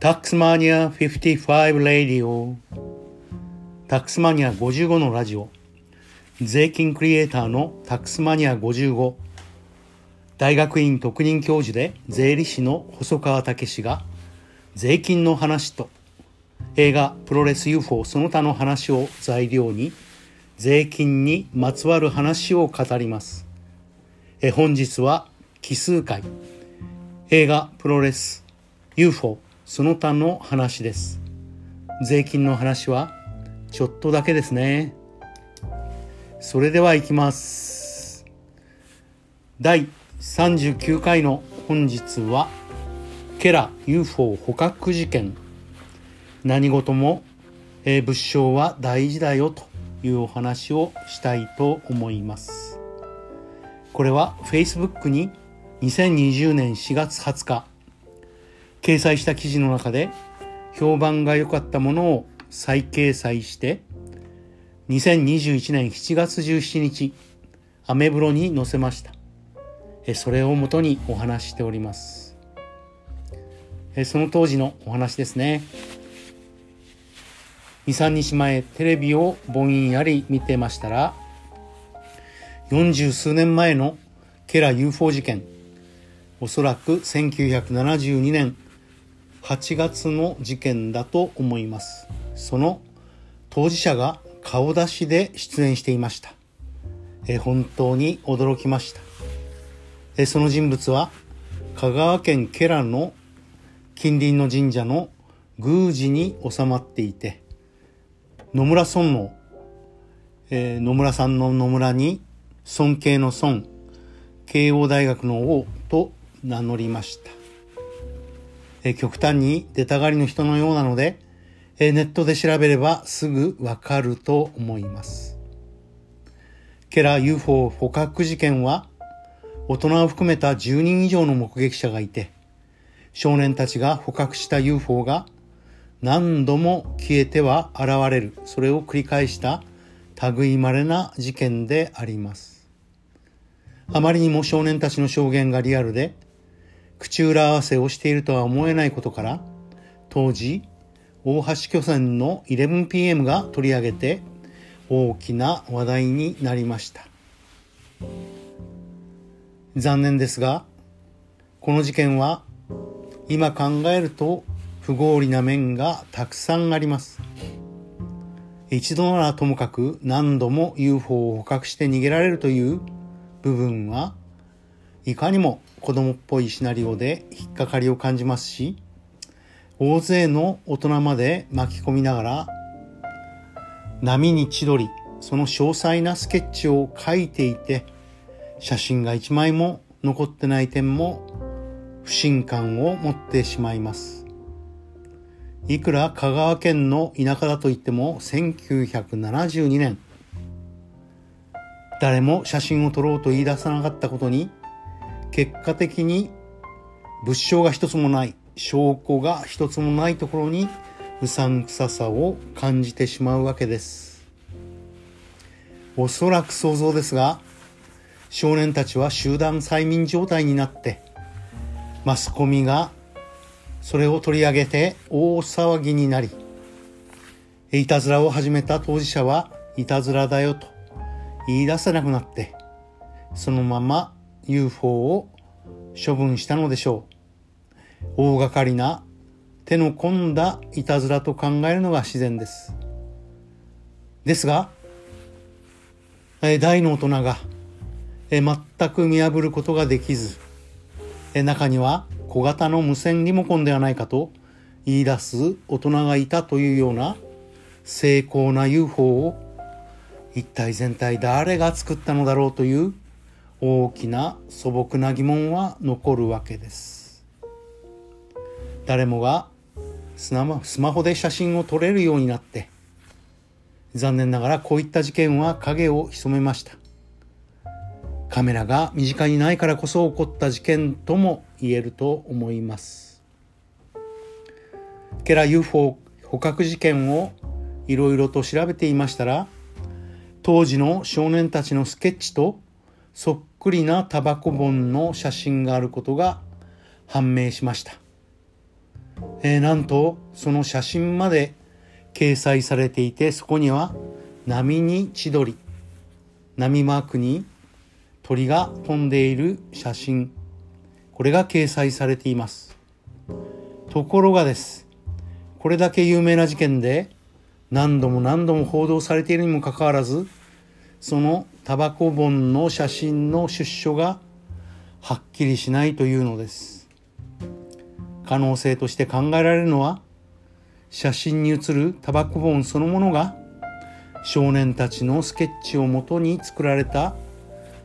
タックスマニア55ラディオタックスマニア55のラジオ。税金クリエイターのタックスマニア55大学院特任教授で税理士の細川武史が税金の話と映画プロレス UFO その他の話を材料に税金にまつわる話を語ります。え本日は奇数回。映画プロレス UFO その他の話です。税金の話はちょっとだけですね。それでは行きます。第39回の本日はケラ UFO 捕獲事件。何事も、えー、物証は大事だよというお話をしたいと思います。これは Facebook に2020年4月20日掲載した記事の中で評判が良かったものを再掲載して2021年7月17日アメブロに載せました。それをもとにお話しております。その当時のお話ですね。23日前テレビをぼんやり見てましたら40数年前のケラ UFO 事件おそらく1972年8月の事件だと思います。その当事者が顔出しで出演していました。え本当に驚きました。えその人物は香川県ケラの近隣の神社の宮司に収まっていて野村村の、えー、野村さんの野村に尊敬の尊慶応大学の王と名乗りました、え、極端に出たがりの人のようなので、え、ネットで調べればすぐわかると思います。ケラ UFO 捕獲事件は大人を含めた10人以上の目撃者がいて少年たちが捕獲した UFO が何度も消えては現れる。それを繰り返した類まれな事件であります。あまりにも少年たちの証言がリアルで口裏合わせをしているとは思えないことから当時大橋巨船の 11PM が取り上げて大きな話題になりました残念ですがこの事件は今考えると不合理な面がたくさんあります。一度ならともかく何度も UFO を捕獲して逃げられるという部分はいかにも子供っぽいシナリオで引っかかりを感じますし大勢の大人まで巻き込みながら波に千鳥その詳細なスケッチを描いていて写真が一枚も残ってない点も不信感を持ってしまいます。いくら香川県の田舎だといっても1972年誰も写真を撮ろうと言い出さなかったことに結果的に物証が一つもない証拠が一つもないところにうさんくささを感じてしまうわけです。おそらく想像ですが少年たちは集団催眠状態になってマスコミがそれを取り上げて大騒ぎになりいたずらを始めた当事者はいたずらだよと言い出せなくなってそのまま UFO を処分したのでしょう。大掛かりな手の込んだいたずらと考えるのが自然です。ですが大の大人が全く見破ることができず中には小型の無線リモコンではないかと言い出す大人がいたというような精巧な UFO を一体全体誰が作ったのだろうという大きな素朴な疑問は残るわけです。誰もがスマホで写真を撮れるようになって残念ながらこういった事件は影を潜めました。カメラが身近にないからこそ起こった事件とも言えると思います。ケラ UFO 捕獲事件をいろいろと調べていましたら当時の少年たちのスケッチとそっくりなタバコ本の写真があることが判明しました。えー、なんとその写真まで掲載されていてそこには波に千鳥波マークに鳥が飛んでいる写真これが掲載されています。ところがですこれだけ有名な事件で何度も何度も報道されているにもかかわらずそのタバコ本の写真の出所がはっきりしないというのです。可能性として考えられるのは写真に写るタバコ本そのものが少年たちのスケッチをもとに作られた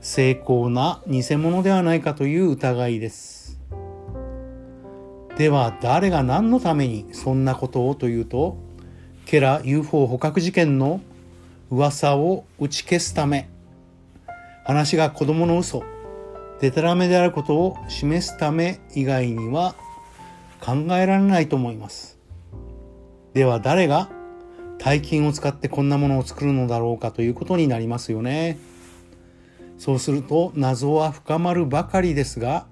精巧な偽物ではないかという疑いです。では誰が何のためにそんなことをというとケラ UFO 捕獲事件の噂を打ち消すため話が子供の嘘デタラメであることを示すため以外には考えられないと思います。では誰が大金を使ってこんなものを作るのだろうかということになりますよね。そうすると謎は深まるばかりですが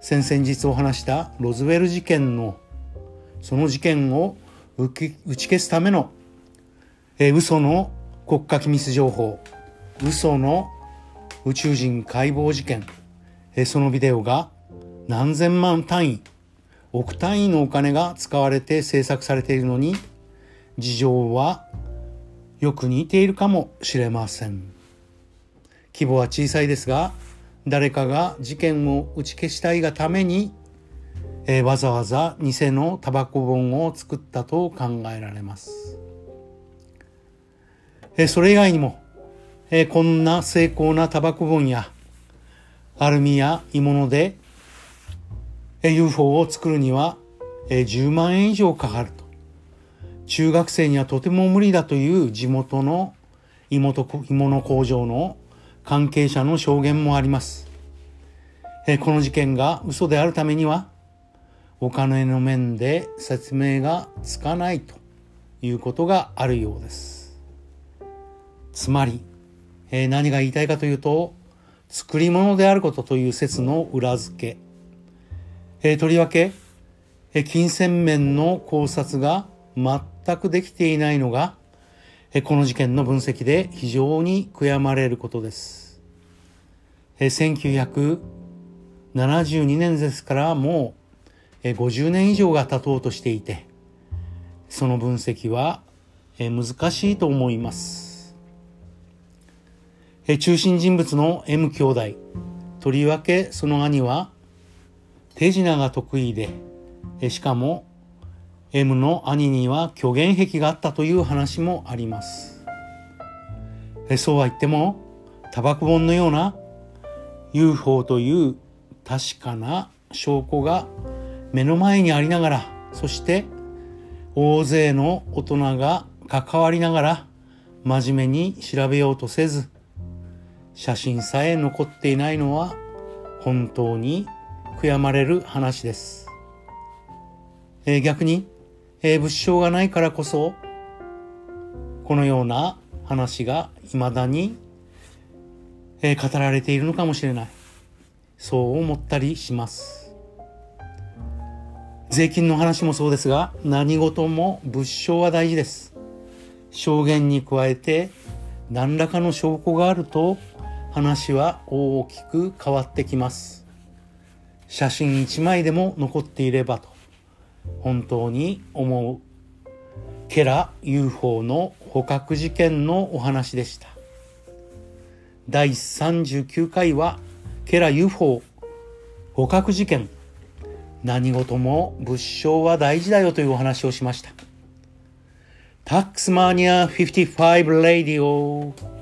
先々日お話したロズウェル事件のその事件を打ち消すための、えー、嘘の国家機密情報嘘の宇宙人解剖事件、え、そのビデオが何千万単位億単位のお金が使われて制作されているのに事情はよく似ているかもしれません。規模は小さいですが誰かが事件を打ち消したいがために、えー、わざわざ偽のタバコ本を作ったと考えられます、えー、それ以外にも、えー、こんな精巧なタバコ本やアルミや鋳物でえー UFO を作るには10万円以上かかると。中学生にはとても無理だという地元の芋の工場の関係者の証言もあります。えこの事件が嘘であるためにはお金の面で説明がつかないということがあるようです。つまり、え何が言いたいかというと作り物であることという説の裏付けえ、とりわけ、え、金銭面の考察が全くできていないのが、え、この事件の分析で非常に悔やまれることです。えー、1972年ですからもう、えー、50年以上が経とうとしていて、その分析は、え、難しいと思います。中心人物の M 兄弟、とりわけその兄は手品が得意で、しかも M の兄には虚言癖があったという話もあります。そうは言っても、タバコ本のような UFO という確かな証拠が目の前にありながら、そして大勢の大人が関わりながら真面目に調べようとせず、写真さえ残っていないのは本当に悔やまれる話です。えー、逆に、えー、物証がないからこそ、このような話が未だに、えー、語られているのかもしれない。そう思ったりします。税金の話もそうですが、何事も物証は大事です。証言に加えて何らかの証拠があると話は大きく変わってきます。写真一枚でも残っていればと本当に思うケラ UFO の捕獲事件のお話でした。第39回はケラ UFO 捕獲事件。何事も物証は大事だよというお話をしました。タックスマニア55レディオ。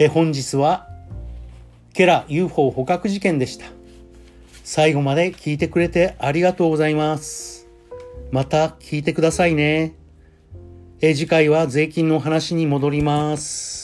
え本日はケラ UFO 捕獲事件でした最後まで聞いてくれてありがとうございます。また聞いてくださいね。え次回は税金の話に戻ります。